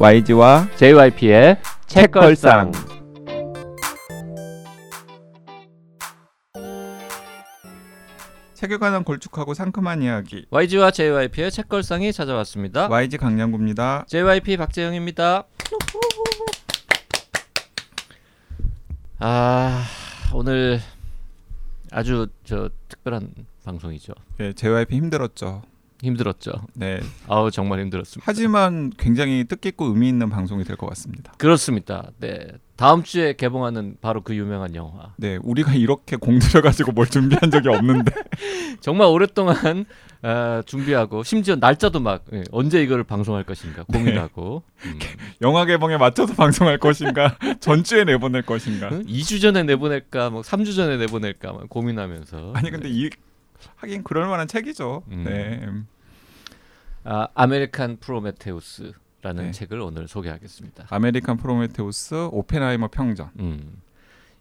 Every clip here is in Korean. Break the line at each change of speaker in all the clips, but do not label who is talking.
YG와
JYP의 책걸상.
책에 관한 걸쭉하고 상큼한 이야기
YG와 JYP의 책걸상이 찾아왔습니다.
YG 강량구입니다.
JYP 박재영입니다. 아 오늘 아주 저 특별한 방송이죠.
예, JYP 힘들었죠.
힘들었죠.
네.
아우 정말 힘들었습니다.
하지만 굉장히 뜻깊고 의미 있는 방송이 될 것 같습니다.
그렇습니다. 네 다음 주에 개봉하는 바로 그 유명한 영화.
네, 우리가 이렇게 공들여 가지고 뭘 준비한 적이 없는데
정말 오랫동안 어, 준비하고 심지어 날짜도 막 예, 언제 이거를 방송할 것인가 고민하고 음.
영화 개봉에 맞춰서 방송할 것인가 전주에 내보낼 것인가.
응? 2주 전에 내보낼까 뭐 3주 전에 내보낼까 막 고민하면서
아니 근데 이 하긴 그럴 만한 책이죠.
음.
네.
아, 아메리칸 프로메테우스 라는
네.
책을 오늘 소개하겠습니다.
아메리칸 프로메테우스 오펜하이머 평전.
음.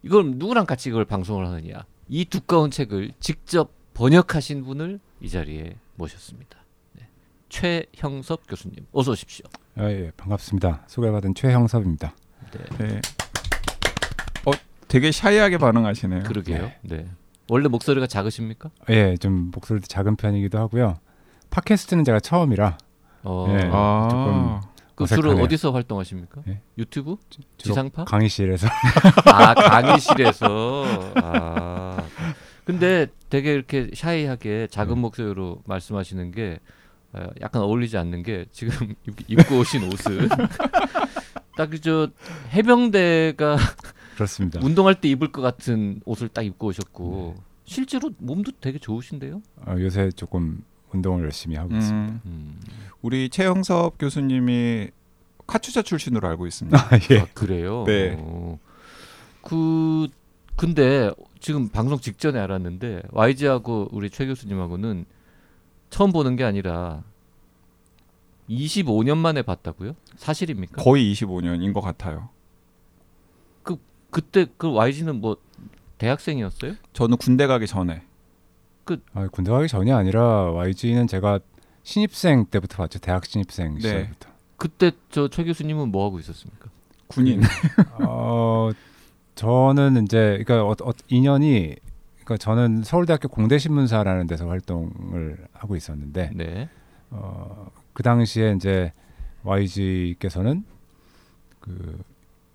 이걸 누구랑 같이 이걸 방송을 하느냐? 이 두꺼운 책을 직접 번역하신 분을 이 자리에 모셨습니다. 네. 최형섭 교수님, 어서 오십시오.
아, 예, 반갑습니다. 소개받은 최형섭입니다.
네.
네. 어, 되게 샤이하게 반응하시네요.
그러게요. 네. 원래 목소리가 작으십니까?
예, 좀 목소리도 작은 편이기도 하고요. 팟캐스트는 제가 처음이라
어.
예.
아,
조금
그 주로. 어디서 활동하십니까?
예.
유튜브? 지상파?
강의실에서
아 강의실에서. 아. 근데 되게 이렇게 샤이하게 작은
네.
목소리로 말씀하시는 게 어, 약간 어울리지 않는 게 지금 입- 입고 오신 옷은 딱 저 해병대가
그렇습니다.
운동할 때 입을 것 같은 옷을 딱 입고 오셨고
네.
실제로 몸도 되게 좋으신데요.
어, 요새 조금 운동을 열심히 하고 있습니다.
음,
음.
우리 최영섭 교수님이 카투샤 출신으로 알고 있습니다.
아, 예.
아, 그래요.
네.
어. 그 근데 지금 방송 직전에 알았는데 YG하고 우리 최 교수님하고는 처음 보는 게 아니라 25년 만에 봤다고요? 사실입니까?
거의 25년인 것 같아요.
그때 그 YG는 뭐 대학생이었어요?
저는 군대 가기 전에.
아, 군대 가기 전이 아니라 YG는 제가 신입생 때부터 봤죠. 대학 신입생
네.
시절부터.
그때 저 최 교수님은 뭐 하고 있었습니까?
군인.
어, 저는 이제 그러니까 어, 어, 인연이 그러니까 저는 서울대학교 공대신문사라는 데서 활동을 하고 있었는데
네.
어, 그 당시에 이제 YG께서는 그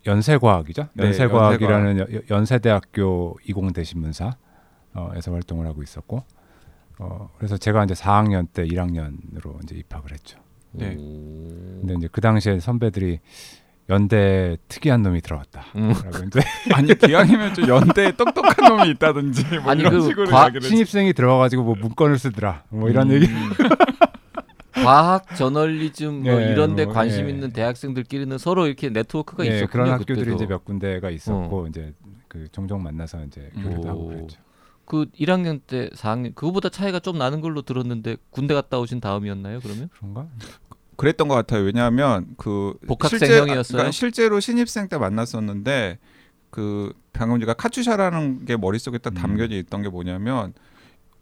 연세과학이죠.
네,
연세과학이라는 여- 여- 연세대학교 이공대 신문사에서 활동을 하고 있었고, 어, 그래서 제가 이제 4학년 때 1학년으로 이제 입학을 했죠.
네.
오.
근데 이제 그 당시에 선배들이 연대 특이한 놈이 들어왔다.
음.
아니 기왕이면 좀 연대에 똑똑한 놈이 있다든지 뭐
아니,
이런
그
식으로
과-
이야기를
신입생이 들어와가지고 뭐 문건을 쓰더라. 뭐 이런
음.
얘기.
과학 저널리즘 뭐
예,
이런 데
뭐,
관심
예.
있는 대학생들끼리는 서로 이렇게 네트워크가
예,
있었군요.
그런 학교들이
그때도.
이제 몇 군데가 있었고 이제 그 종종 만나서 이제 교류도 하고
오.
그랬죠.
그 1학년 때 4학년 그거보다 차이가 좀 나는 걸로 들었는데 군대 갔다 오신 다음이었나요? 그러면?
그런가?
그랬던 것 같아요. 왜냐하면 그
복학생형이었어요?
그러니까 실제로 신입생 때 만났었는데 그 방금 제가 카투샤라는 게 머릿속에 딱
음.
담겨져 있던 게 뭐냐면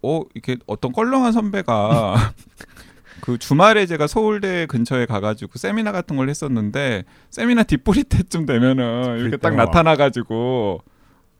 어 이렇게 어떤 껄렁한 선배가 그 주말에 제가 서울대 근처에 가가지고 세미나 같은 걸 했었는데 세미나 뒷부리 때쯤 되면은 이렇게 딱 나타나가지고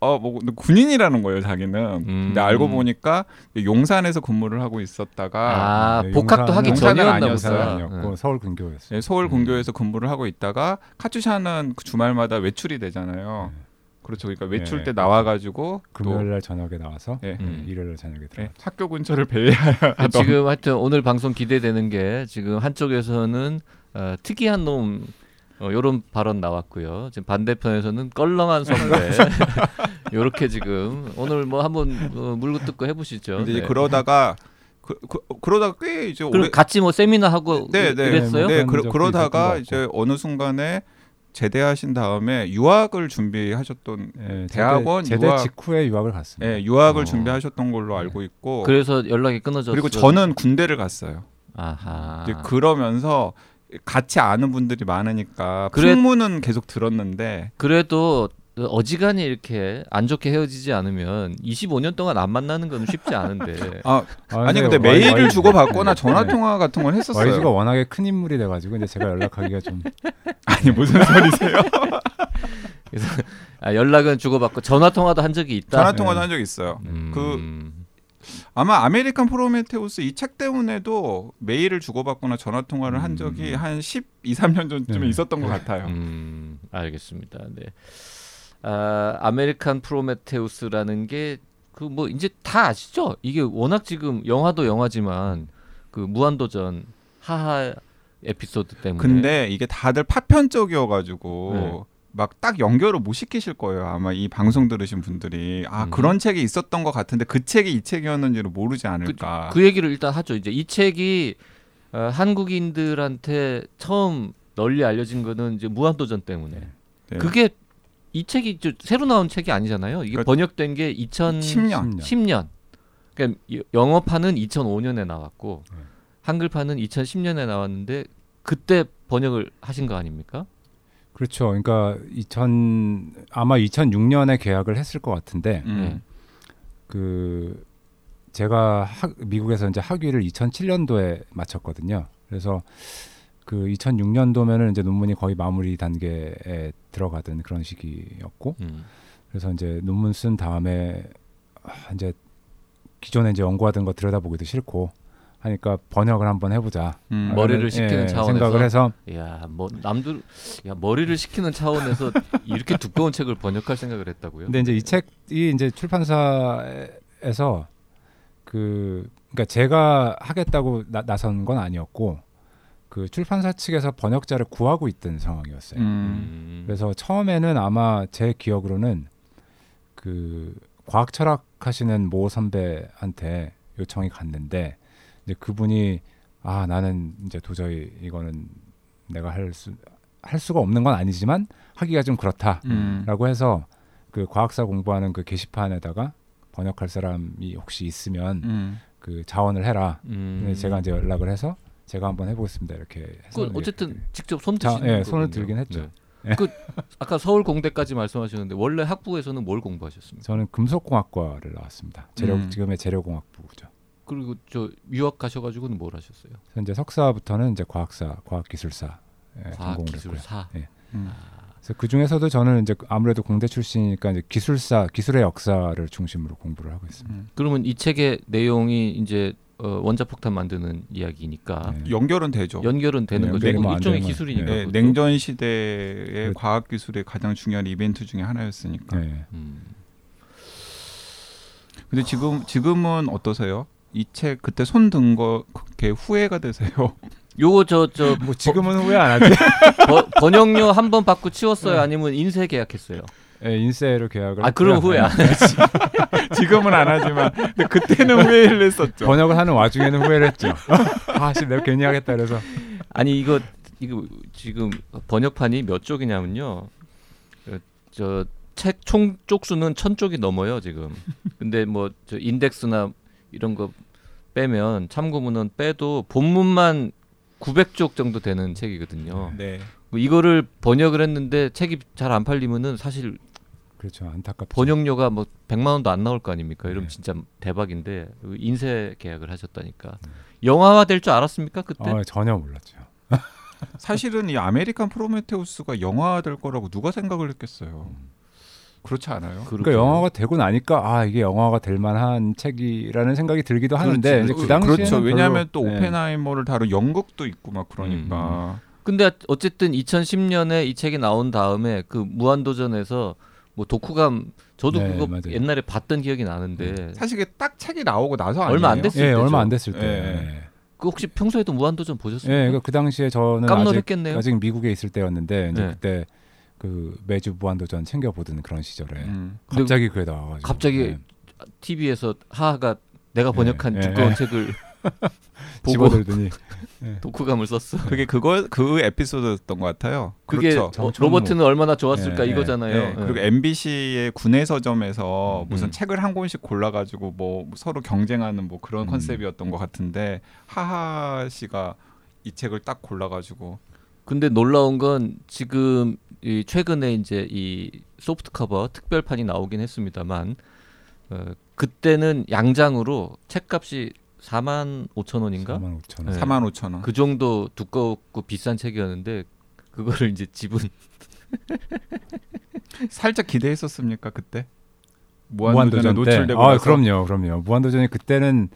어뭐 군인이라는 거예요 자기는
음.
근데 알고 보니까 용산에서 근무를 하고 있었다가
아
네,
복학도 하기 전이었나
아니었어요.
보다.
서울 근교였어요.
네, 서울
음.
근교에서 근무를 하고 있다가 카투샤는 그 주말마다 외출이 되잖아요.
네.
그렇죠. 그러니까 외출
네,
때 나와가지고 또
금요일 날 저녁에 나와서
예.
음.
일요일 날 저녁에 들어.
네, 학교 근처를 배회해야
그
하던
지금 하여튼 오늘 방송 기대되는 게 지금 한쪽에서는 어, 특이한 놈 어, 요런 발언 나왔고요. 지금 반대편에서는 껄렁한 선배. 요렇게 지금 오늘 뭐 한번 어, 물고 뜯고 해보시죠.
이제
네.
그러다가 그, 그, 그러다가 꽤 이제 오래
같이 뭐 세미나 하고
네, 네,
이랬어요?
네, 그러,
적도
그러다가 이제 어느 순간에 제대하신 다음에 유학을 준비하셨던
예,
대학원
제대, 제대
유학-
직후에 유학을 갔습니다.
예, 유학을
어.
준비하셨던 걸로 알고 있고
그래서 연락이 끊어졌어요.
그리고 저는 군대를 갔어요.
아하.
이제 그러면서 같이 아는 분들이 많으니까
그래-
풍문은 계속 들었는데
그래도 어지간히 이렇게 안 좋게 헤어지지 않으면 25년 동안 안 만나는 건 쉽지 않은데.
아,
아,
아니 근데
와이-
메일을
와이-
주고 받거나
네.
전화 통화 같은 건 했었어요.
JYP가 워낙에 큰 인물이 돼 가지고 이제 제가 연락하기가 좀
아니 무슨 소리세요?
아, 연락은 주고 받고 전화 통화도 한 적이 있다.
전화 통화도 한적 있어요.
음,
그- 아마 아메리칸 프로메테우스 이 책 때문에도 메일을 주고받거나 전화 통화를 한 적이
음.
한 12, 3년 전쯤에
네.
있었던 것 같아요.
음, 알겠습니다. 네. 아, 아메리칸 프로메테우스라는 게 그 뭐 이제 다 아시죠? 이게 워낙 지금 영화도 영화지만 그 무한도전 하하 에피소드 때문에
근데 이게 다들 파편적이어가지고
네.
막딱 연결을 못 시키실 거예요. 아마 이 방송 들으신 분들이 아
음.
그런 책이 있었던 것 같은데 그 책이 이 책이었는지를 모르지 않을까.
그 얘기를 일단 하죠. 이제 이 책이 어, 한국인들한테 처음 널리 알려진 거는 이제 무한도전 때문에.
네.
그게 이 책이 저 새로 나온 책이 아니잖아요. 이게
그러니까
번역된 게 2010년.
10년.
10년. 그러니까 이- 영어판은 2005년에 나왔고
네.
한글판은 2010년에 나왔는데 그때 번역을 하신 거 아닙니까?
그렇죠. 그러니까 2000 아마 2006년에 계약을 했을 것 같은데
음.
네.
그 제가 학, 미국에서 이제 학위를 2007년도에 마쳤거든요. 그래서 그 2006년도면은 이제 논문이 거의 마무리 단계에 들어가던 그런 시기였고
음.
그래서 이제 논문 쓴 다음에 아, 이제 기존에 이제 연구하던 거 들여다보기도 싫고 하니까 번역을 한번 해보자.
음.
머리를 시키는 차원에서?
생각을 해서
야, 뭐 남들 야 머리를 식히는 차원에서 이렇게 두꺼운 책을 번역할 생각을 했다고요?
근데 이제 이 책이 이제 출판사에서 그 그러니까 제가 하겠다고 나, 나선 건 아니었고 그 출판사 측에서 번역자를 구하고 있던 상황이었어요.
음.
음.
그래서 처음에는 아마 제 기억으로는 그 과학 철학 하시는 모 선배한테 요청이 갔는데 이제 그분이 아 나는 이제 도저히 이거는 내가 할수할 수가 없는 건 아니지만 하기가 좀 그렇다.
음.
라고 해서 그 과학사 공부하는 그 게시판에다가 번역할 사람이 혹시 있으면
음.
그 자원을 해라.
음.
제가 이제 연락을 해서 제가 한번 해보겠습니다. 이렇게 해서
그 어쨌든 직접 손
자,
드시는
예, 손을. 들긴 했죠.
네. 그 아까 서울 공대까지 말씀하셨는데 원래 학부에서는 뭘 공부하셨습니까?
저는 금속공학과를 나왔습니다. 재료
음.
지금의 재료공학부죠.
그리고 저 유학 가셔가지고는 뭘 하셨어요?
현재 석사부터는 이제 과학사, 과학기술사 예, 전공을 했고요.
과학기술사.
음.
그래서 그 중에서도 저는 이제 아무래도 공대 출신이니까 이제 기술사, 기술의 역사를 중심으로 공부를 하고 있습니다.
음.
그러면 이 책의 내용이 이제 어, 원자폭탄 만드는 이야기니까
네.
연결은 되죠.
연결은 되는
네,
거죠.
연결이
뭐 일종의 기술이니까.
네. 냉전 시대의
그-
과학 기술의 가장 중요한 이벤트 중에 하나였으니까.
네.
음.
근데 지금 지금은 어떠세요? 이 책 그때 손 든 거 그렇게 후회가 되세요?
요거 저 저
뭐 지금은 후회 안 하지.
번역료 한 번 받고 치웠어요? 아니면 인쇄 계약했어요?
예, 인쇄로 계약을.
아 그럼. 후회 안 하지.
지금은 안 하지만 근데 그때는 후회를 했었죠.
번역을 하는 와중에는 후회를 했죠. 아씨 내가 괜히 하겠다 그래서
아니 이거 이거 지금 번역판이 몇 쪽이냐면요. 저 책 총 쪽수는 천 쪽이 넘어요 지금. 근데 뭐 저 인덱스나 이런 거 빼면 참고문은 빼도 본문만 900쪽 정도 되는 책이거든요.
네.
뭐 이거를 번역을 했는데 책이 잘 안 팔리면은 사실
그렇죠 안타깝죠.
번역료가 뭐 100만 원도 안 나올 거 아닙니까? 이러면
네.
진짜 대박인데 인세 계약을 하셨다니까. 영화화 될 줄 알았습니까 그때?
어, 전혀 몰랐죠.
사실은 이 아메리칸 프로메테우스가 영화 될 거라고 누가 생각을 했겠어요. 그렇지 않아요?
그러니까 영화가 되고 나니까 아 이게 영화가 될 만한 책이라는 생각이 들기도 하는데 이제 그 당시에는
그렇죠. 왜냐하면 또
네.
오펜하이머를 다룬 연극도 있고 막 그러니까.
근데 어쨌든 2010년에 이 책이 나온 다음에 그 무한도전에서 뭐 독후감 저도
네,
그거
맞아요.
옛날에 봤던 기억이 나는데
사실 이게 딱 책이 나오고 나서
얼마 안
아니에요?
됐을
예,
때죠.
얼마 안 됐을 때.
예.
예.
그 혹시 평소에도 무한도전 보셨습니까?
예, 그 당시에 저는 아직,
깜놀했겠네요.
아직 미국에 있을 때였는데 이제
네.
그때 그 매주 무한도전 챙겨 보던 그런 시절에
음.
갑자기 그게 나와가지고
갑자기
네.
TV에서 하하가 내가 번역한
네,
두꺼운
네.
책을
집어들더니
독후감을 썼어.
그게 그거 그 에피소드였던 것 같아요.
그게
그렇죠.
어. 로버트는 얼마나 좋았을까
예, 예,
이거잖아요.
네,
예.
그리고 MBC의 군의 서점에서 무슨
음.
책을 한 권씩 골라가지고 뭐 서로 경쟁하는 뭐 그런
음.
컨셉이었던 것 같은데 하하 씨가 이 책을 딱 골라가지고
근데 놀라운 건 지금 이 최근에 이제 이 소프트 커버 특별판이 나오긴 했습니다만 어, 그때는 양장으로 책값이 4만 5천 원인가
4만 5천 원.
네.
4만 5천 원.
그 정도 두껍고 비싼 책이었는데 그거를 이제 지분
살짝 기대했었습니까 그때? 무한도전
때.
노출되고
아,
나서
그럼요, 그럼요. 무한도전이 그때는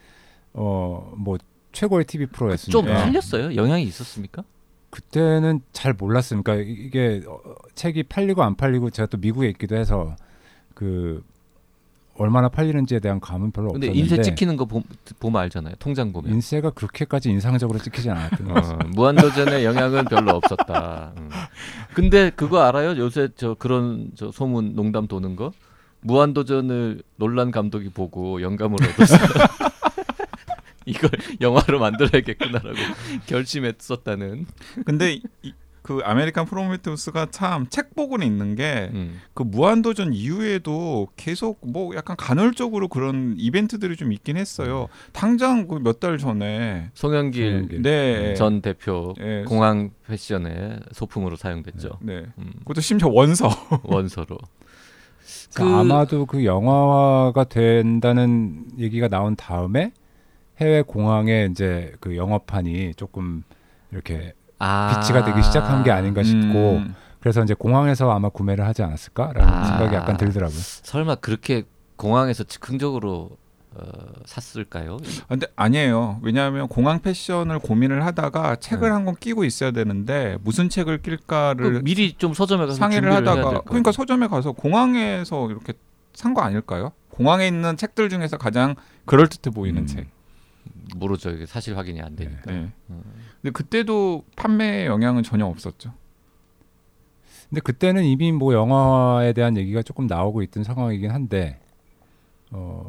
어 뭐 최고의 TV
좀
프로였으니까
팔렸어요? 영향이 있었습니까?
그때는 잘 몰랐어요. 그러니까 이- 이게 어, 책이 팔리고 안 팔리고 제가 또 미국에 있기도 해서 그 얼마나 팔리는지에 대한 감은 별로
근데
없었는데
인쇄 찍히는 거 보, 보면 알잖아요. 통장 보면.
인쇄가 그렇게까지 인상적으로 찍히진 않았던 것 같아요.
어, 무한도전의 영향은 별로 없었다. 음. 근데 그거 알아요? 요새 저 그런 저 소문 농담 도는 거 무한도전을 논란 감독이 보고 영감을 얻어서 이걸 영화로 만들어야겠구나라고 결심했었다는.
근데 이, 그 아메리칸 프로메테우스가 참 책 복은 있는 게 그
음.
무한도전 이후에도 계속 뭐 약간 간헐적으로 그런 이벤트들이 좀 있긴 했어요. 당장 그 몇 달 전에
송영길.
네.
전 대표
예,
공항 패션의 소품으로 사용됐죠.
네.
음,
그것도 심지어 원서.
원서로.
그 아마도 그 영화화가 된다는 얘기가 나온 다음에 해외 공항에 이제 그 영화판이 조금 이렇게
아,
비치가 되기 시작한 게 아닌가 싶고
음.
그래서 이제 공항에서 아마 구매를 하지 않았을까라는
아.
생각이 약간 들더라고요.
설마 그렇게 공항에서 즉흥적으로 어, 샀을까요?
아, 근데 아니에요. 왜냐하면 공항 패션을 고민을 하다가 책을
네.
한권 끼고 있어야 되는데 무슨 책을
그
낄까를
미리 좀 서점에 가서
상의를 하다가
될
그러니까. 서점에 가서 공항에서 이렇게 산 거 아닐까요? 공항에 있는 책들 중에서 가장 그럴듯해 보이는
음.
책.
모르죠. 이게 사실 확인이 안 되니까.
네.
음.
근데 그때도 판매에 영향은 전혀 없었죠.
근데 그때는 이미 뭐 영화에 대한 얘기가 조금 나오고 있던 상황이긴 한데 어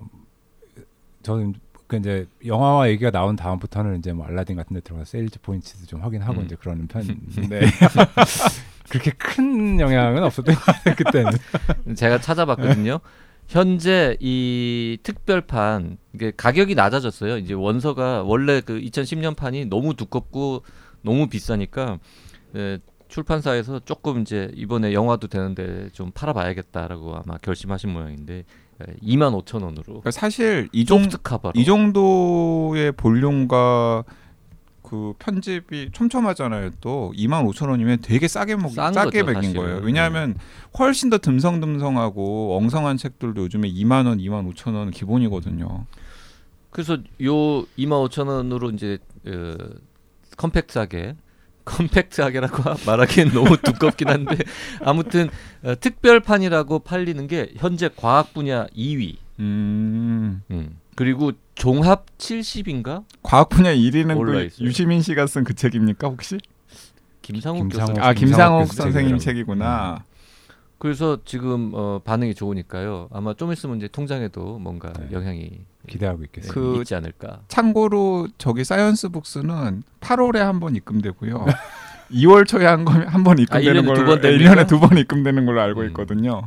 저는 그 이제 영화화 얘기가 나온 다음부터는 이제 뭐 알라딘 같은 데 들어가서 세일즈 포인트도 좀 확인하고
음.
이제 그러는 편인데 그렇게 큰 영향은 없었던 것 같아요 그때는
제가 찾아봤거든요. 현재 이 특별판 이게 가격이 낮아졌어요. 이제 원서가 원래 그 2010년 판이 너무 두껍고 너무 비싸니까 에, 출판사에서 조금 이제 이번에 영화도 되는데 좀 팔아봐야겠다라고 아마 결심하신 모양인데 2만 5천 원으로
그러니까 사실 이 정도 이 정도의 볼륨과 그 편집이 촘촘하잖아요. 또 2만 5천 원이면 되게 싸게
먹싼
싸게 먹인. 거예요. 왜냐하면 훨씬 더 듬성듬성하고 엉성한 책들도 요즘에 2만 원, 2만 5천 원 기본이거든요.
그래서 요 2만 5천 원으로 이제 어, 컴팩트하게 컴팩트하게라고 말하기엔 너무 두껍긴 한데 아무튼 어, 특별판이라고 팔리는 게 현재 과학 분야 2위.
음.
음. 그리고 종합 70인가?
과학 분야 1위는
올라
그. 유시민 씨가 쓴 그 책입니까 혹시?
김상욱
김상욱
교수.
아
김상욱
선생님. 책이구나.
그래서 지금 어, 반응이 좋으니까요. 아마 좀 있으면 이제 통장에도 뭔가
네.
영향이
기대하고
네,
있겠습니다.
그-
있지 않을까.
참고로 저기 사이언스 북스는 8월에 한 번 입금되고요. 2월 초에 한번 입금되는
아, 일년에 두
걸로
번
네,
됩니까?
1년에 두 번 입금되는 걸로 알고
음.
있거든요.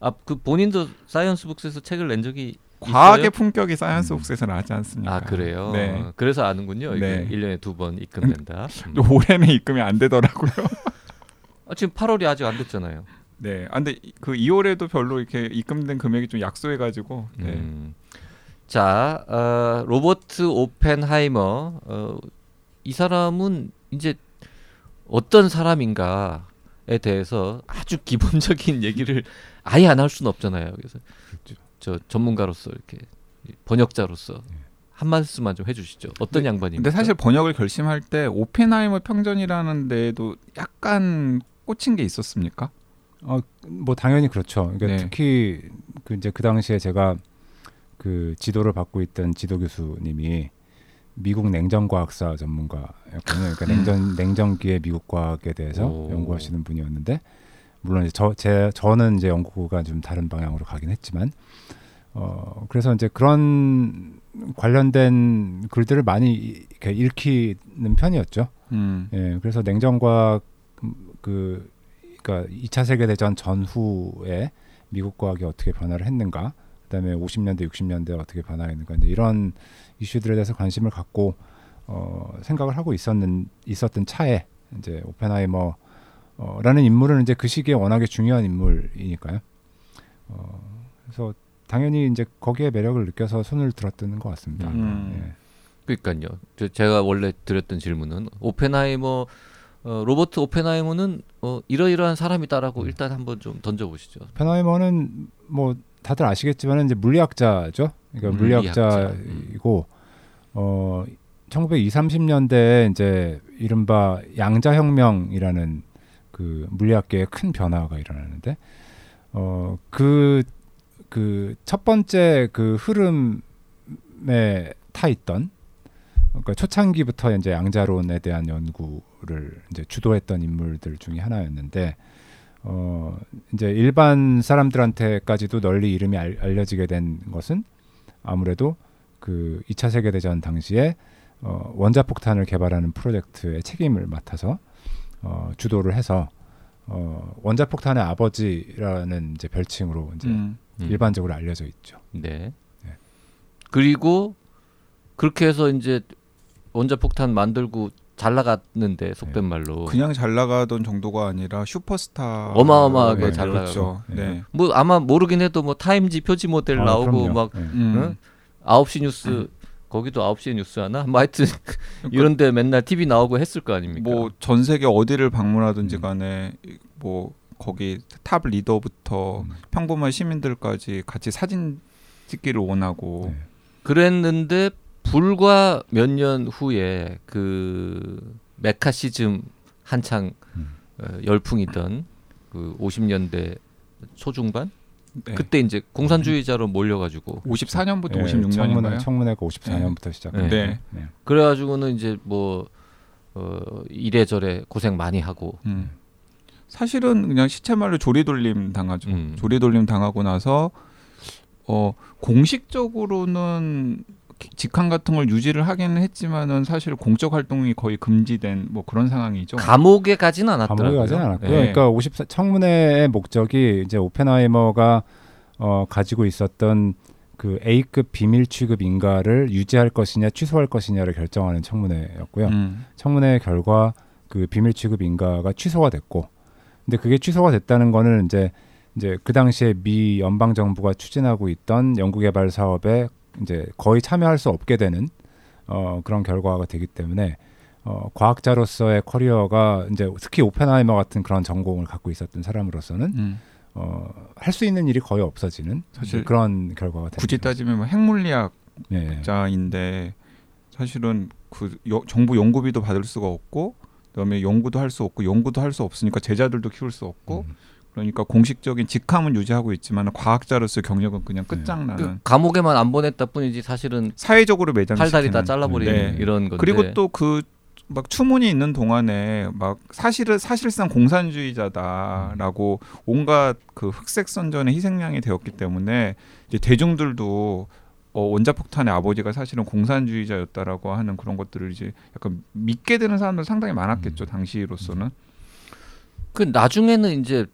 아 그 본인도 사이언스 북스에서 책을 낸 적이
과학의
있어요?
품격이 사이언스
음.
북스에서 나지 않습니까?
아 그래요.
네.
어, 그래서 아는군요.
네.
1년에 두 번 입금된다. 음.
또 올해는 입금이 안 되더라고요.
아, 지금 8월이 아직 안 됐잖아요.
네. 아, 근데 이- 그 2월에도 별로 이렇게 입금된 금액이 좀 약소해가지고. 네.
음. 자, 어, 로버트 오펜하이머. 어, 이 사람은 이제 어떤 사람인가 에 대해서 아주 기본적인 얘기를 아예 안 할 수는 없잖아요. 그래서
그렇죠.
저 전문가로서 이렇게 번역자로서 한 말씀만 좀 해주시죠. 어떤 양반입니까?
근데 사실 번역을 결심할 때 오펜하이머 평전이라는 데에도 약간 꽂힌 게 있었습니까?
어, 뭐 당연히 그렇죠. 그러니까
네.
특히 그 이제 그 당시에 제가 그 지도를 받고 있던 지도 교수님이 미국 냉전과학사 전문가였거든요. 그러니까 냉전 냉전기의 미국 과학에 대해서
오.
연구하시는 분이었는데 물론 이제 저 제 저는 이제 연구가 좀 다른 방향으로 가긴 했지만 어 그래서 이제 그런 관련된 글들을 많이 이- 이렇게 읽히는 편이었죠.
음.
예, 그래서 냉전과학 음, 그 그러니까 2차 세계 대전 전후에 미국 과학이 어떻게 변화를 했는가, 그다음에 50년대, 60년대 어떻게 변화했는가, 이제 이런 이슈들에 대해서 관심을 갖고 어, 생각을 하고 있었는 있었던 차에 이제 오펜하이머 어, 라는 인물은 이제 그 시기에 워낙에 중요한 인물이니까요. 어, 그래서 당연히 이제 거기에 매력을 느껴서 손을 들었던 것 같습니다.
음.
예.
그러니까요. 저- 제가 원래 드렸던 질문은 오펜하이머 어, 로버트 오펜하이머는 어, 이러이러한 사람이다라고 일단 한번 좀 던져보시죠.
페나이머는 뭐 다들 아시겠지만 이제 물리학자죠. 그러니까
물리학자.
물리학자 이고 어 1920, 30년대에 이제 이른바 양자혁명이라는 그 물리학계의 큰 변화가 일어나는데 어 그 그 첫 번째 그 흐름에 타 있던 그러니까 초창기부터 이제 양자론에 대한 연구를 이제 주도했던 인물들 중에 하나였는데 어 이제 일반 사람들한테까지도 널리 이름이 알, 알려지게 된 것은 아무래도 그 2차 세계 대전 당시에 어 원자 폭탄을 개발하는 프로젝트의 책임을 맡아서 어 주도를 해서 어 원자 폭탄의 아버지라는 이제 별칭으로 이제
음.
음.
일반적으로 알려져 있죠.
네.
네.
그리고 그렇게 해서 이제 원자폭탄 만들고 잘 나갔는데 속된 말로
그냥 잘 나가던 정도가 아니라 슈퍼스타
어마어마하게
네,
잘
그렇죠.
나가고.
네.
뭐 아마 모르긴 해도 뭐 타임지 표지 모델
아,
나오고
그럼요.
막
예.
음.
응? 9시 뉴스 거기도 9시에 뉴스 하나? 뭐 하여튼
그러니까
이런 데 맨날 TV 나오고 했을 거 아닙니까?
뭐 전 세계 어디를 방문하든지
음.
간에 뭐 거기 탑 리더부터
음.
평범한 시민들까지 같이 사진 찍기를 원하고
네.
그랬는데 불과 몇 년 후에 그 매카시즘 한창
음.
어, 열풍이던 그 50년대 초중반
네.
그때 이제 공산주의자로 몰려가지고
54년부터
예,
56년인가요?
청문회 청문회가 54년부터 시작한
네.
네.
그래가지고는 이제 뭐 어, 이래저래 고생 많이 하고
음. 사실은 그냥 시체말로 조리돌림 당하죠.
음.
조리돌림 당하고 나서 어 공식적으로는 기- 직함 같은 걸 유지를 하기는 했지만은 사실 공적 활동이 거의 금지된 뭐 그런 상황이죠.
감옥에 가지는 않았더라고요.
감옥에 가지는 않았고요.
예.
그러니까 54 청문회의 목적이 이제 오펜하이머가 어, 가지고 있었던 그 A급 비밀 취급 인가를 유지할 것이냐 취소할 것이냐를 결정하는 청문회였고요.
음.
청문회 결과 그 비밀 취급 인가가 취소가 됐고, 근데 그게 취소가 됐다는 거는 이제 이제 그 당시에 미 연방 정부가 추진하고 있던 연구개발 사업에 이제 거의 참여할 수 없게 되는 어, 그런 결과가 되기 때문에 어, 과학자로서의 커리어가 이제 특히 오펜하이머 같은 그런 전공을 갖고 있었던 사람으로서는
음.
어, 할 수 있는 일이 거의 없어지는
사실
그런 결과가
굳이
됩니다.
따지면 뭐 핵물리학
네.
자인데 사실은 그 여- 정부 연구비도 받을 수가 없고 그다음에 연구도 할 수 없고 연구도 할 수 없으니까 제자들도 키울 수 없고
음.
그러니까 공식적인 직함은 유지하고 있지만 과학자로서 경력은 그냥 끝장나는
그 감옥에만 안 보냈다 뿐이지 사실은
사회적으로 매장시키는
팔다리 다 잘라버리는
네.
이런 건데
그리고 또그 막 추문이 있는 동안에 막 사실은 사실상 공산주의자다라고 온갖 그 흑색 선전의 희생양이 되었기 때문에 이제 대중들도 어, 원자폭탄의 아버지가 사실은 공산주의자였다라고 하는 그런 것들을 이제 약간 믿게 되는 사람들 상당히 많았겠죠
음.
당시로서는
그 나중에는 이제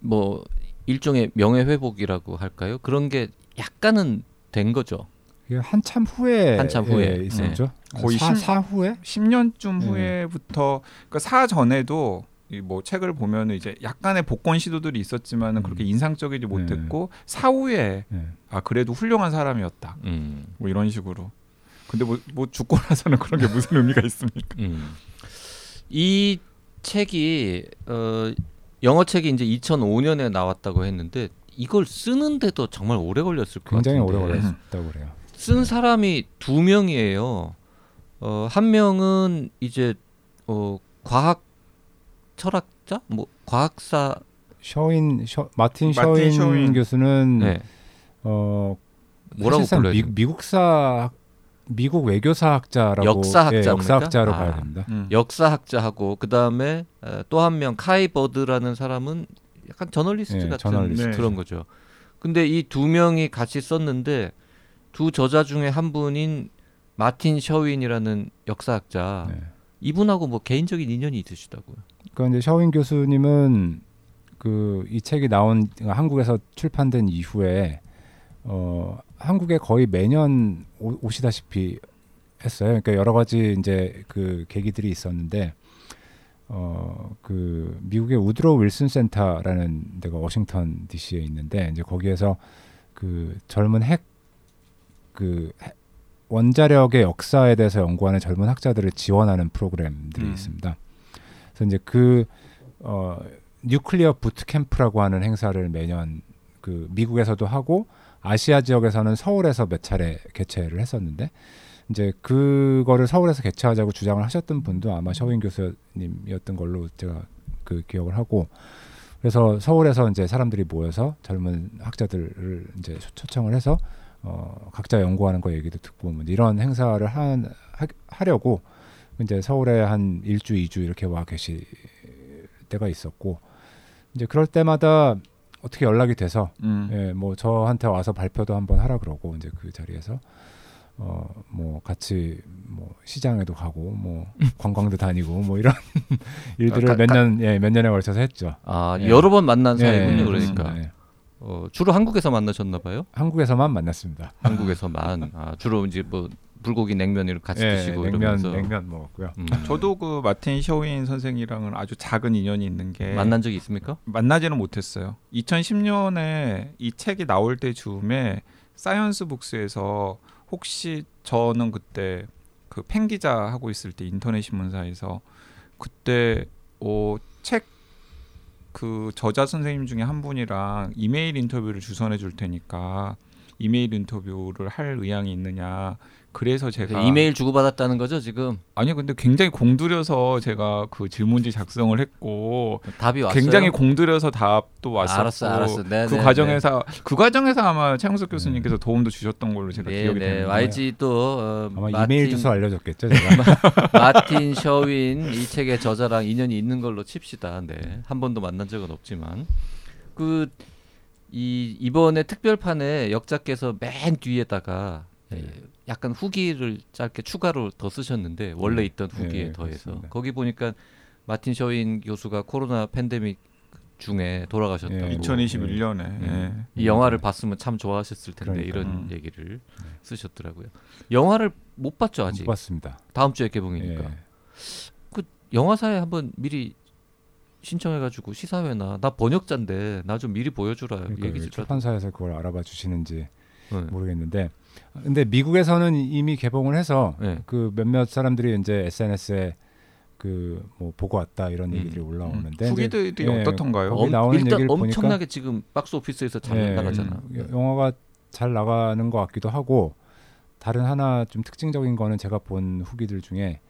뭐 일종의 명예 회복이라고 할까요? 그런 게 약간은 된 거죠.
이게 한참 후에
한참 후에.
예, 있었죠.
거의
사,
십-
사후에
10년쯤
네.
후에부터 그러니까 사 전에도 이뭐 책을 보면은 이제 약간의 복권 시도들이 있었지만은 그렇게
음.
인상적이지 못했고 사후에
예.
아 그래도 훌륭한 사람이었다
음.
뭐 이런 식으로 근데 뭐, 뭐 죽고 나서는 그런 게 무슨 의미가 있습니까?
음. 이 책이 어, 영어 책이 이제 2005년에 나왔다고 했는데 이걸 쓰는데도 정말 오래 걸렸을 것
굉장히 오래
같은데
걸렸다고 그래요.
쓴 사람이 두 명이에요. 어, 한 명은 이제 어, 과학 철학자, 뭐 과학사,
셔인 셔, 마틴,
마틴
셔인,
셔인.
교수는
네.
어
뭐라고
사실상
불러야
미? 미국사 미국 외교사학자라고
역사학자입니까?
예, 역사학자로
아.
봐야 됩니다.
음.
역사학자하고 그 다음에 또 한 명 카이 버드라는 사람은 약간 저널리스트
예,
같은
저널리스트.
네.
그런 거죠. 근데 이 두 명이 같이 썼는데 두 저자 중에 한 분인 마틴 셔윈이라는 역사학자
네.
이분하고 뭐 개인적인 인연이 있으시다고요.
그러니까 이제 셔윈 교수님은 그 이 책이 나온 한국에서 출판된 이후에 어 한국에 거의 매년 오, 오시다시피 했어요. 그러니까 여러 가지 이제 그 계기들이 있었는데 어 그 미국의 우드로 윌슨 센터라는 데가 워싱턴 D.C.에 있는데 이제 거기에서 그 젊은 핵 그 원자력의 역사에 대해서 연구하는 젊은 학자들을 지원하는 프로그램들이
음.
있습니다. 그래서 이제 그 어, 뉴클리어 부트 캠프라고 하는 행사를 매년 그 미국에서도 하고 아시아 지역에서는 서울에서 몇 차례 개최를 했었는데 이제 그거를 서울에서 개최하자고 주장을 하셨던 분도 아마 셔윈 교수님이었던 걸로 제가 그 기억을 하고 그래서 서울에서 이제 사람들이 모여서 젊은 학자들을 이제 초- 초청을 해서 어 각자 연구하는 거 얘기도 듣고 뭐 이런 행사를 한 하, 하려고 이제 서울에 한 일주 이주 이렇게 와 계실 때가 있었고 이제 그럴 때마다 어떻게 연락이 돼서
음.
예, 뭐 저한테 와서 발표도 한번 하라 그러고 이제 그 자리에서 어 뭐 같이 뭐 시장에도 가고 뭐 관광도 다니고 뭐 이런 일들을
가-
몇
가-
년 예, 몇 년에 걸쳐서 했죠.
아
예.
여러 번 만난
예,
사이군요.
예,
그러니까.
예.
어, 주로 한국에서 만나셨나 봐요.
한국에서만 만났습니다.
한국에서만 아, 주로 이제 뭐 불고기 냉면을 같이
예,
드시고
냉면
이러면서
냉면 먹었고요.
음.
저도 그 마틴 셔윈 선생이랑은 아주 작은 인연이 있는 게
만난 적이 있습니까?
만나지는 못했어요. 2010년에 이 책이 나올 때 즈음에 사이언스 북스에서 혹시 저는 그때 그 펜 기자 하고 있을 때 인터넷 신문사에서 그때 어, 책 그 저자 선생님 중에 한 분이랑 이메일 인터뷰를 주선해 줄 테니까 이메일 인터뷰를 할 의향이 있느냐. 그래서 제가
이메일 주고받았다는 거죠 지금
아니 근데 굉장히 공들여서 제가 그 질문지 작성을 했고
답이 왔어요.
굉장히 공들여서 답도 왔었고
알았어, 알았어. 네,
그
네,
과정에서 그 과정에서 아마 최영석 교수님께서 도움도 주셨던 걸로 제가
네,
기억이
네.
되는데
YG 또 어,
아마
마틴,
이메일 주소 알려줬겠죠. 제가.
마틴 셔윈 이 책의 저자랑 인연이 있는 걸로 칩시다. 네. 한 번도 만난 적은 없지만 그 이 이번에 특별판에 역작께서 맨 뒤에다가
네.
예, 약간 후기를 짧게 추가로 더 쓰셨는데 원래
네.
있던 후기에
네,
더해서
그렇습니다.
거기 보니까 마틴 셔윈 교수가 코로나 팬데믹 중에 돌아가셨다고
예,
2021년에
음. 이 영화를 봤으면 참 좋아하셨을 텐데
그러니까.
이런
음.
얘기를 쓰셨더라고요. 영화를 못 봤죠 아직.
못 봤습니다.
다음 주에 개봉이니까.
예.
그 영화사에 한번 미리 신청해가지고 시사회나 나 번역자인데 나 좀 미리 보여주라
그러니까 왜
얘기 좀.
출판사에서 그걸 알아봐 주시는지
네.
모르겠는데 근데 미국에서는 이미 개봉을 해서
네.
그 몇몇 사람들이 이제 SNS에 그 뭐 보고 왔다 이런
음,
얘기들이 올라오는데 이제,
후기들이
예,
어떻던가요?
엄-
나오는
일단
얘기를
엄청나게 지금 박스 오피스에서 잘
예,
나가잖아.
음, 영화가 잘 나가는 것 같기도 하고 다른 하나 좀 특징적인 거는 제가 본 후기들 중에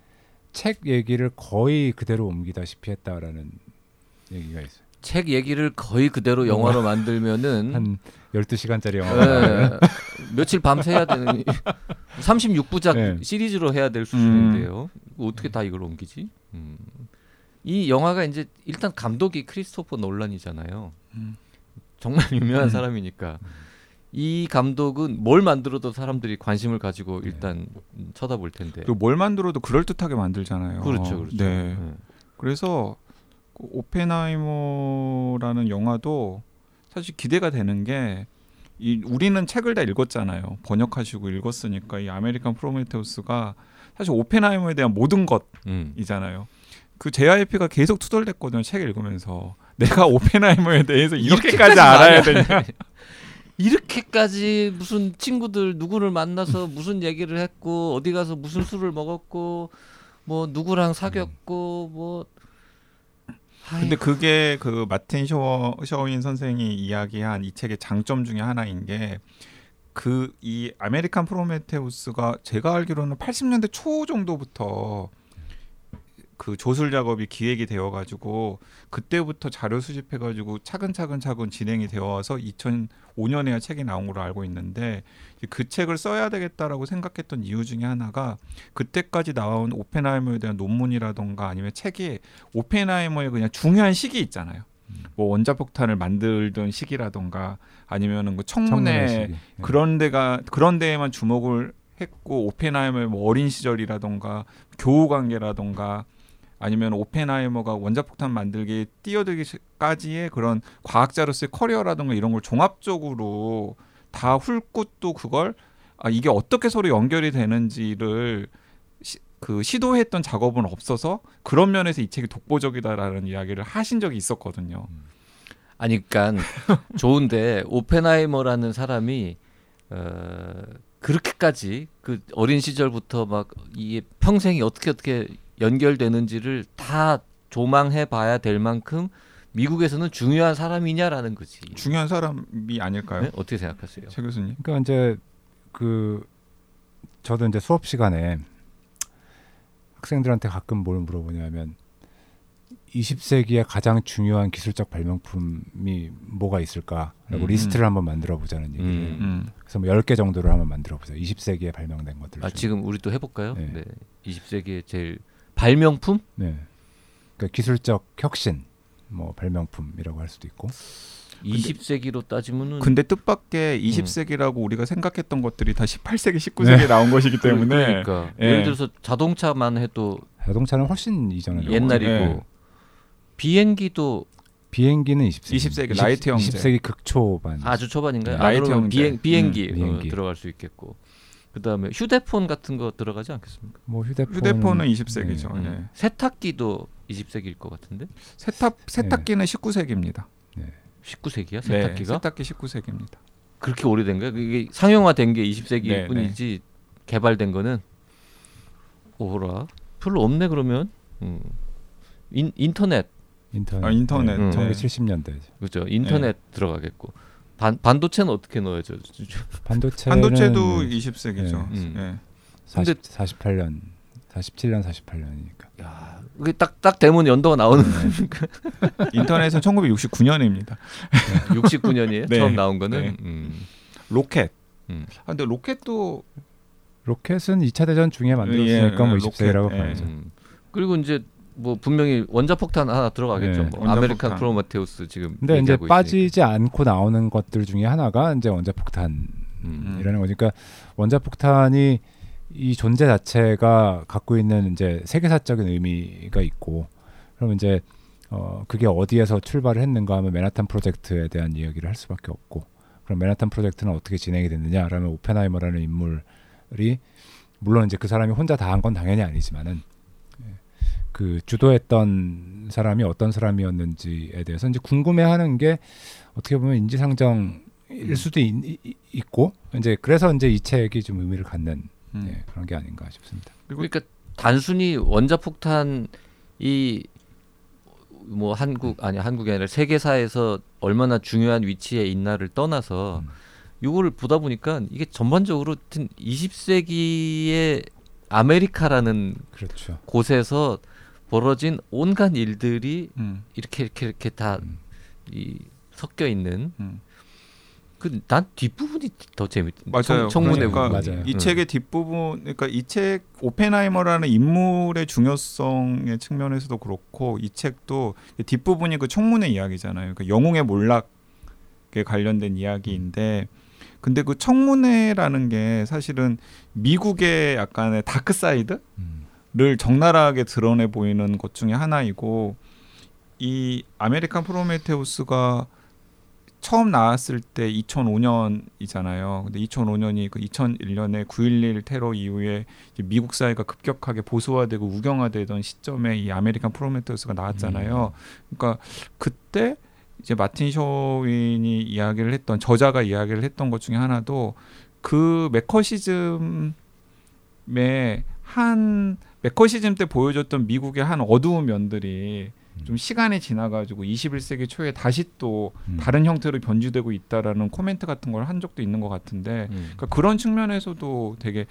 책 얘기를 거의 그대로 옮기다시피 했다라는 얘기가 있어요.
책 얘기를 거의 그대로 영화로 만들면은
한 12시간짜리 영화.
예, 며칠 밤새 해야 되는 36부작
네.
시리즈로 해야 될 수준인데요. 이거 어떻게 다 이걸 옮기지? 음. 이 영화가 이제 일단 감독이 크리스토퍼 놀란이잖아요.
음.
정말 유명한
음.
사람이니까 이 감독은 뭘 만들어도 사람들이 관심을 가지고 일단 음, 쳐다볼 텐데.
뭘 만들어도 그럴 듯하게 만들잖아요.
그렇죠, 그렇죠.
네.
네.
그래서 그 오펜하이머라는 영화도 사실 기대가 되는 게 이 우리는 책을 다 읽었잖아요. 번역하시고 읽었으니까 이 아메리칸 프로메테우스가 사실 오펜하이머에 대한 모든
음.
것이잖아요. 그 JYP가 계속 투덜댔거든요. 책 읽으면서 내가 오펜하이머에 대해서 이렇게까지 알아야 되냐.
이렇게까지 무슨 친구들 누구를 만나서 무슨 얘기를 했고 어디 가서 무슨 술을 먹었고 뭐 누구랑 사귀었고 뭐
근데 그게 그 마틴 셔, 셔윈 선생이 이야기한 이 책의 장점 중에 하나인 게 그 이 아메리칸 프로메테우스가 제가 알기로는 80년대 초 정도부터 그 저술 작업이 기획이 되어 가지고 그때부터 자료 수집해 가지고 차근차근 차근 진행이 되어 와서 2005년에야 책이 나온 걸로 알고 있는데 그 책을 써야 되겠다라고 생각했던 이유 중에 하나가 그때까지 나온 오펜하이머에 대한 논문이라던가 아니면 책이 오펜하이머의 그냥 중요한 시기 있잖아요. 뭐 원자폭탄을 만들던 시기라던가 아니면은 그 청문회
청문회.
그런 데가 그런 데에만 주목을 했고 오펜하이머의 뭐 어린 시절이라던가 교우 관계라던가 아니면 오펜하이머가 원자폭탄 만들기에 뛰어들기까지의 그런 과학자로서의 커리어라던가 이런 걸 종합적으로 다 훑고 또 그걸 아 이게 어떻게 서로 연결이 되는지를 시, 그 시도했던 작업은 없어서 그런 면에서 이 책이 독보적이다라는 이야기를 하신 적이 있었거든요.
아니 그러니까 좋은데 오펜하이머라는 사람이 어, 그렇게까지 그 어린 시절부터 막이 평생이 어떻게 어떻게 연결되는지를 다 조망해 봐야 될 만큼 미국에서는 중요한 사람이냐라는 거지.
중요한 사람이 아닐까요?
네? 어떻게 생각하세요?
최 교수님.
그러니까 이제 그 저도 이제 수업 시간에 학생들한테 가끔 뭘 물어보냐면 20세기의 가장 중요한 기술적 발명품이 뭐가 있을까라고
음.
리스트를 한번 만들어 보자는 얘기를.
음.
음.
그래서 뭐 10개 정도를 한번 만들어 보자. 20세기에 발명된 것들.
아
중에.
지금 우리 또 해 볼까요?
네.
네. 20세기의 제일 발명품?
네. 그러니까 기술적 혁신 뭐 발명품이라고 할 수도 있고.
20세기로 따지면은
근데 뜻밖의 20세기라고 우리가 생각했던 것들이 다 18세기, 19세기에 나온 것이기 때문에
그러니까
예.
예를 들어서 자동차만 해도
자동차는 훨씬 이전에
옛날이고
예.
비행기도
비행기는 20세기.
20세기 라이트 형제.
20세기 극초반.
아주 초반인가요?
네.
아,
라이트
그러면
형제.
비행 비행기,
음,
어,
비행기.
들어갈 수 있겠고 그다음에 휴대폰 같은 거 들어가지 않겠습니까?
뭐 휴대폰
휴대폰은 20세기죠.
음.
네.
세탁기도 20세기일 것 같은데
세탁 세탁기는 19세기입니다.
19세기야
네,
세탁기가
세탁기 19세기입니다.
그렇게 오래된 거야? 이게 상용화된 게 20세기일
네,
뿐이지 개발된 거는 오라 별로 없네 그러면 음. 인, 인터넷
인터넷.
아, 인터넷.
음.
네.
1970년대.
그죠 인터넷 들어가겠고 반 반도체는 어떻게 넣어야죠?
반도체는
반도체도 20세기죠.
네. 음.
네.
40, 48년, 47년, 48년이니까.
야 그게 딱딱 되면 연도가 나오는
인터넷은 1969년입니다.
69년이에요
네.
처음 나온 거는
네.
음.
로켓.
음.
아, 근데 로켓도
로켓은 2차 대전 중에 만들었으니까
예,
뭐
로켓,
20세기라고
예.
봐야죠.
음. 그리고 이제 뭐 분명히 원자폭탄 하나 들어가겠죠.
네.
뭐
원자폭탄.
아메리칸 프로메테우스 지금
근데 이제
얘기하고 있으니까.
빠지지 않고 나오는 것들 중에 하나가 이제 원자폭탄이라는
음.
거니까 원자폭탄이 이 존재 자체가 갖고 있는 이제 세계사적인 의미가 있고 그럼 이제 어 그게 어디에서 출발을 했는가 하면 맨하탄 프로젝트에 대한 이야기를 할 수밖에 없고 그럼 맨하탄 프로젝트는 어떻게 진행이 됐느냐라면 오펜하이머라는 인물이 물론 이제 그 사람이 혼자 다 한 건 당연히 아니지만은 예, 그 주도했던 사람이 어떤 사람이었는지에 대해서 이제 궁금해하는 게 어떻게 보면 인지상정일 수도 있, 고 이제 그래서 이제 이 책이 좀 의미를 갖는
음.
예, 그런 게 아닌가 싶습니다.
그러니까 단순히 원자폭탄이 뭐 한국 아니 한국이 아니라 세계사에서 얼마나 중요한 위치에 있나를 떠나서
음.
요거를 보다 보니까 이게 전반적으로 하여튼 20세기의 아메리카라는
그렇죠.
곳에서 벌어진 온갖 일들이
음.
이렇게 이렇게 이렇게 다
음.
이 섞여 있는
음.
그난 뒷부분이 더 재밌
맞아요.
청, 문회
그러니까.
맞아요.
이
음.
책의 뒷부분, 그러니까 이 책 오펜하이머라는 인물의 중요성의 측면에서도 그렇고 이 책도 뒷부분이 그 청문회 이야기잖아요. 그러니까 영웅의 몰락에 관련된 이야기인데, 근데 그 청문회라는 게 사실은 미국의 약간의 dark side?
음.
를 적나라하게 드러내 보이는 것 중에 하나이고 이 아메리칸 프로메테우스가 처음 나왔을 때 2005년이잖아요. 근데 2005년이 그 2001년에 9.11 테러 이후에 미국 사회가 급격하게 보수화되고 우경화되던 시점에 이 아메리칸 프로메테우스가 나왔잖아요. 그러니까 그때 이제 마틴 셔윈이 이야기를 했던 저자가 이야기를 했던 것 중에 하나도 그 매카시즘의 한 메커시즘 때 보여줬던 미국의 한 어두운 면들이 좀 시간이 지나가지고 21세기 초에 다시 또
음.
다른 형태로 변주되고 있다라는 코멘트 같은 걸 한 적도 있는 것 같은데
음.
그러니까 그런 측면에서도 되게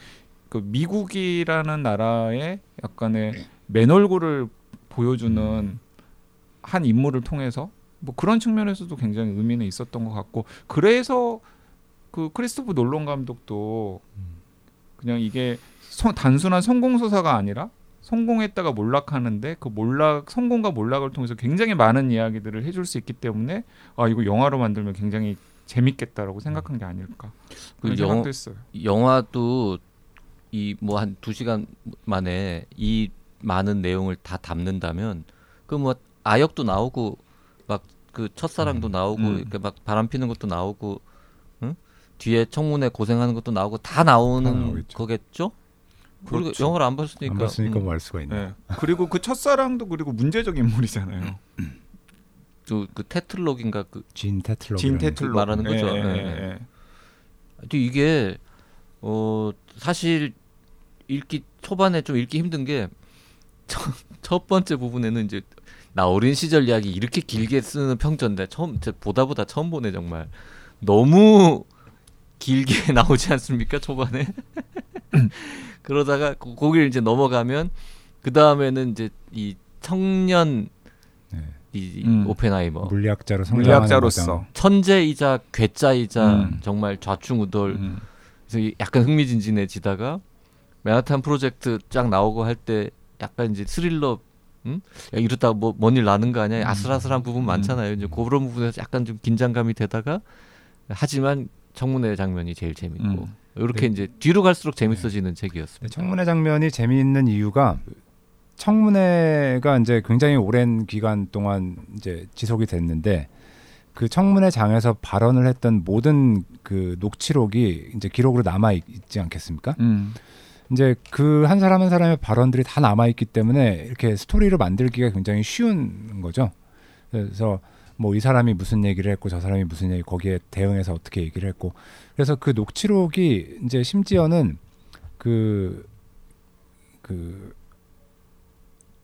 그 미국이라는 나라의 약간의 맨 얼굴을 보여주는
음.
한 인물을 통해서 뭐 그런 측면에서도 굉장히 의미는 있었던 것 같고 그래서 그 크리스토프 놀론 감독도
음.
그냥 이게 성- 단순한 성공 소사가 아니라 성공했다가 몰락하는데 그 몰락 성공과 몰락을 통해서 굉장히 많은 이야기들을 해줄 수 있기 때문에 아 이거 영화로 만들면 굉장히 재밌겠다라고 생각한 게 아닐까 그
영-. 영화도 이 뭐 한 두 시간 만에 이 많은 내용을 다 담는다면 그 뭐 아역도 나오고 막 그 첫사랑도
음.
나오고
음.
이렇게 막 바람 피는 것도 나오고 응? 뒤에 청문회 고생하는 것도 나오고 다 나오는
다 나오겠죠.
거겠죠? 우리가
그렇죠.
영화를 안 봤으니까.
안 봤으니까
음,
뭐알 수가 있네.
네. 그리고 그 첫사랑도 그리고 문제적 인물이잖아요.
그, 그 테틀록인가
그진 테틀러.
진 테틀로
말하는 거죠.
예, 예,
예, 이게 어 사실 읽기 초반에 좀 읽기 힘든 게 첫 번째 부분에는 이제 나 어린 시절 이야기 이렇게 길게 쓰는 평전데 처음 제 보다 보다 처음 보네 정말 너무 길게 나오지 않습니까 초반에 그러다가 고- 거기를 이제 넘어가면 그 다음에는 이제 이 청년
네.
이
음.
오펜하이머
물리학자로 성장하는
물리학자로서.
천재이자 괴짜이자
음.
정말 좌충우돌
음.
그래서 약간 흥미진진해지다가 맨하탄 프로젝트 쫙 나오고 할 때 약간 이제 스릴러 음? 야, 이러다가 뭐뭔 일 나는 거 아니야?
음.
아슬아슬한 부분 많잖아요. 이제 그런 부분에서 약간 좀 긴장감이 되다가 하지만 청문회 장면이 제일 재밌고
음.
이렇게
네.
이제 뒤로 갈수록 재밌어지는 책이었습니다.
청문회 장면이 재미있는 이유가 청문회가 이제 굉장히 오랜 기간 동안 이제 지속이 됐는데 그 청문회장에서 발언을 했던 모든 그 녹취록이 이제 기록으로 남아 있, 지 않겠습니까?
음.
이제 그 한 사람 한 사람의 발언들이 다 남아 있기 때문에 이렇게 스토리를 만들기가 굉장히 쉬운 거죠. 그래서 뭐 이 사람이 무슨 얘기를 했고 저 사람이 무슨 얘기 거기에 대응해서 어떻게 얘기를 했고 그래서 그 녹취록이 이제 심지어는 그그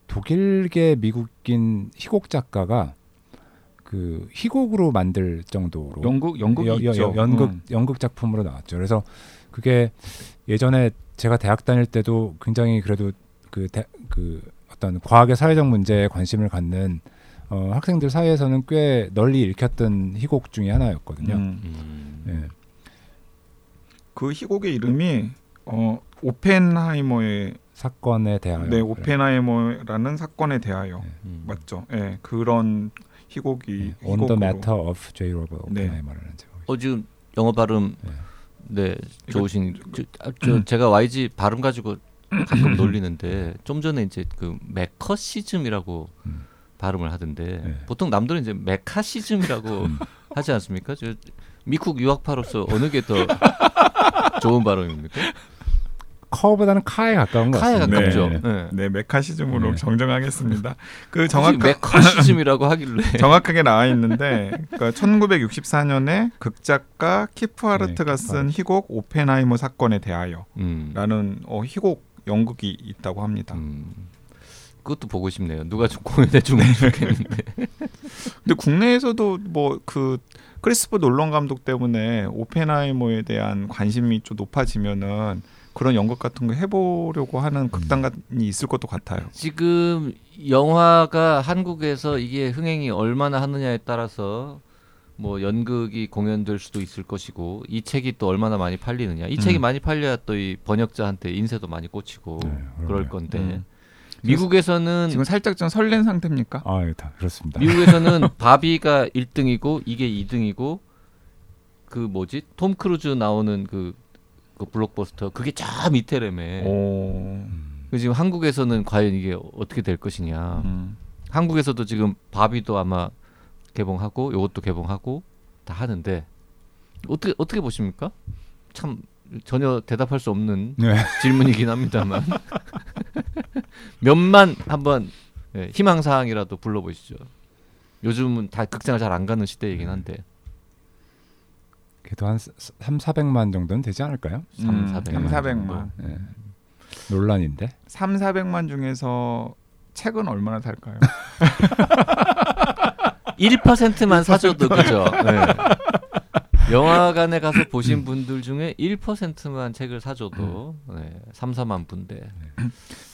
독일계 미국인 희곡 작가가 그 희곡으로 만들 정도로
연극 연극이
여- 여-
있죠.
연극
음.
연극 작품으로 나왔죠. 그래서 그게 예전에 제가 대학 다닐 때도 굉장히 그래도 그, 대, 그 어떤 과학의 사회적 문제에 관심을 갖는 어, 학생들 사이에서는 꽤 널리 읽혔던 희곡 중에 하나였거든요.
음.
음.
예.
그 희곡의 이름이 어 오펜하이머의
사건에 대하여
네 오펜하이머라는 사건에 대하여
음.
맞죠. 예 그런 희곡이
네. On the. Matter of J. Robert
네.
Oppenheimer라는 제목.
어 지금 영어 발음
네.
네 좋으신 저, 아, 저 제가 YG 발음 가지고 가끔 놀리는데 좀 전에 이제 그 메커시즘이라고
음.
발음을 하던데
네.
보통 남들은 이제 메카시즘이라고
음.
하지 않습니까? 저 미국 유학파로서 어느 게 더 좋은 발음입니까?
커보다는 카에 가까운 것
카에
같습니다.
가깝죠.
네.
네.
네 메카시즘으로
네.
정정하겠습니다. 그
정확
정확한
매카시즘이라고 하길래
정확하게 나와 있는데 그러니까 1964년에 극작가 키프 하르트가
네,
쓴 희곡 오펜하이머 사건에 대하여라는
음,
어, 희곡 연극이 있다고 합니다.
음. 그것도 보고 싶네요. 누가 좀 공연해 주면 좋겠는데.
근데 국내에서도 뭐 그 크리스토퍼 놀런 감독 때문에 오펜하이머에 대한 관심이 좀 높아지면은 그런 연극 같은 거 해보려고 하는 극단이 있을 것도 같아요.
지금 영화가 한국에서 이게 흥행이 얼마나 하느냐에 따라서 뭐 연극이 공연될 수도 있을 것이고 이 책이 또 얼마나 많이 팔리느냐 이 책이
음.
많이 팔려야 또 이 번역자한테 인세도 많이 꽂히고
네,
그럴. 건데
음.
미국에서는
지금 살짝 좀 설렌 상태입니까?
아, 예, 다 그렇습니다.
미국에서는 바비가 1등이고 이게 2등이고 그 뭐지 톰 크루즈 나오는 그, 그 블록버스터 그게 저 밑에라며
오.
음.
그 지금 한국에서는 과연 이게 어떻게 될 것이냐
음.
한국에서도 지금 바비도 아마 개봉하고 요것도 개봉하고 다 하는데 어떻게 어떻게 보십니까? 참 전혀 대답할 수 없는
네.
질문이긴 합니다만 몇만 한번 예, 희망 사항이라도 불러보시죠. 요즘은 다 극장을 잘 안 가는 시대이긴 한데
그래도 한 3, 400만 정도는 되지 않을까요?
삼,
음,
사백만
3, 400만.
예. 논란인데.
3, 400만 중에서 책은 얼마나 살까요?
1%만 사줘도 그죠. 네. 영화관에 가서 보신 분들 중에 1%만 책을 사줘도 네, 3, 4만 분대.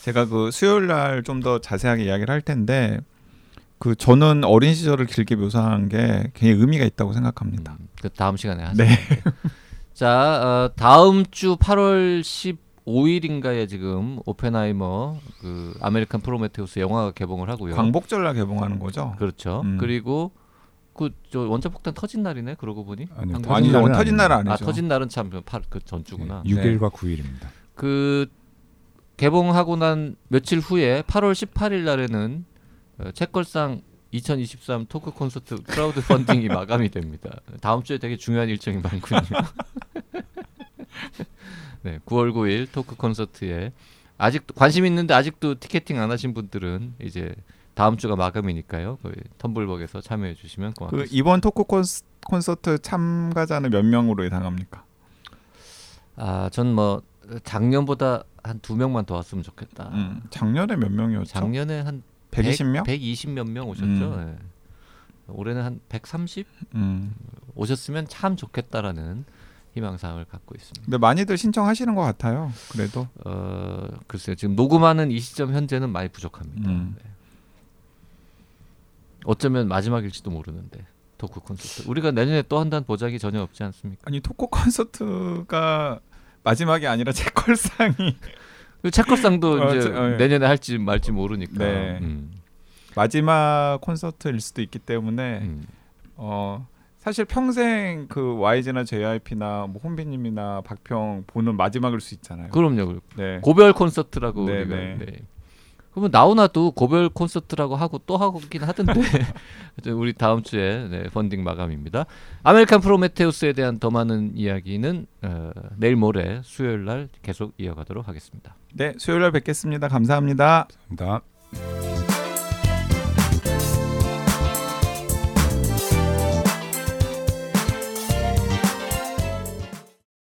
제가 그 수요일 날 좀 더 자세하게 이야기를 할 텐데 그 저는 어린 시절을 길게 묘사한 게 굉장히 의미가 있다고 생각합니다.
음, 그 다음 시간에 하죠.
네.
자, 어, 다음 주 8월 15일인가에 지금 오펜하이머 그 아메리칸 프로메테우스 영화가 개봉을 하고요.
광복절날 개봉하는 거죠?
그렇죠.
음.
그리고 그 저 원자 폭탄 터진 날이네. 그러고 보니.
아니요. 터진
아니죠.
날은
터진 날은
아니죠.
아,
터진 날은 참그 전주구나.
예, 6일과 9일입니다.
그 개봉하고 난 며칠 후에 8월 18일 날에는 어, 책걸상 2023 토크 콘서트 크라우드 펀딩이 마감이 됩니다. 다음 주에 되게 중요한 일정이 많군요. 네, 9월 9일 토크 콘서트에 아직도 관심 있는데 아직도 티켓팅 안 하신 분들은 이제 다음 주가 마감이니까요. 거기 텀블벅에서 참여해 주시면
그
고맙겠습니다.
이번 토크 콘서트 참가자는 몇 명으로 예상합니까?
아, 전 뭐 작년보다 한 두 명만 더 왔으면 좋겠다.
음, 작년에 몇 명이었죠?
작년에 한
120명?
120 몇 명 오셨죠.
음.
예. 올해는 한 130
음.
오셨으면 참 좋겠다라는 희망사항을 갖고 있습니다.
근데 많이들 신청하시는 것 같아요. 그래도
어, 글쎄요. 지금 녹음하는 이 시점 현재는 많이 부족합니다.
음.
네. 어쩌면 마지막일지도 모르는데 토크 콘서트. 우리가 내년에 또 한다는 보장이 전혀 없지 않습니까?
아니 토크 콘서트가 마지막이 아니라 책걸상이
그 책걸상도
어,
이제
저, 어, 예.
내년에 할지 말지 모르니까.
네.
음,
마지막 콘서트일 수도 있기 때문에
음.
어 사실 평생 그 YG나 JYP나 뭐 혼비님이나 박평 보는 마지막일 수 있잖아요.
그럼요.
네.
고별 콘서트라고
네,
우리가.
네.
네. 그러면 나오나도 고별 콘서트라고 하고 또 하긴 하던데 하여튼 우리 다음 주에 네, 펀딩 마감입니다. 아메리칸 프로메테우스에 대한 더 많은 이야기는 어, 내일 모레 수요일 날 계속 이어가도록 하겠습니다.
네, 수요일 날 뵙겠습니다. 감사합니다.
감사합니다.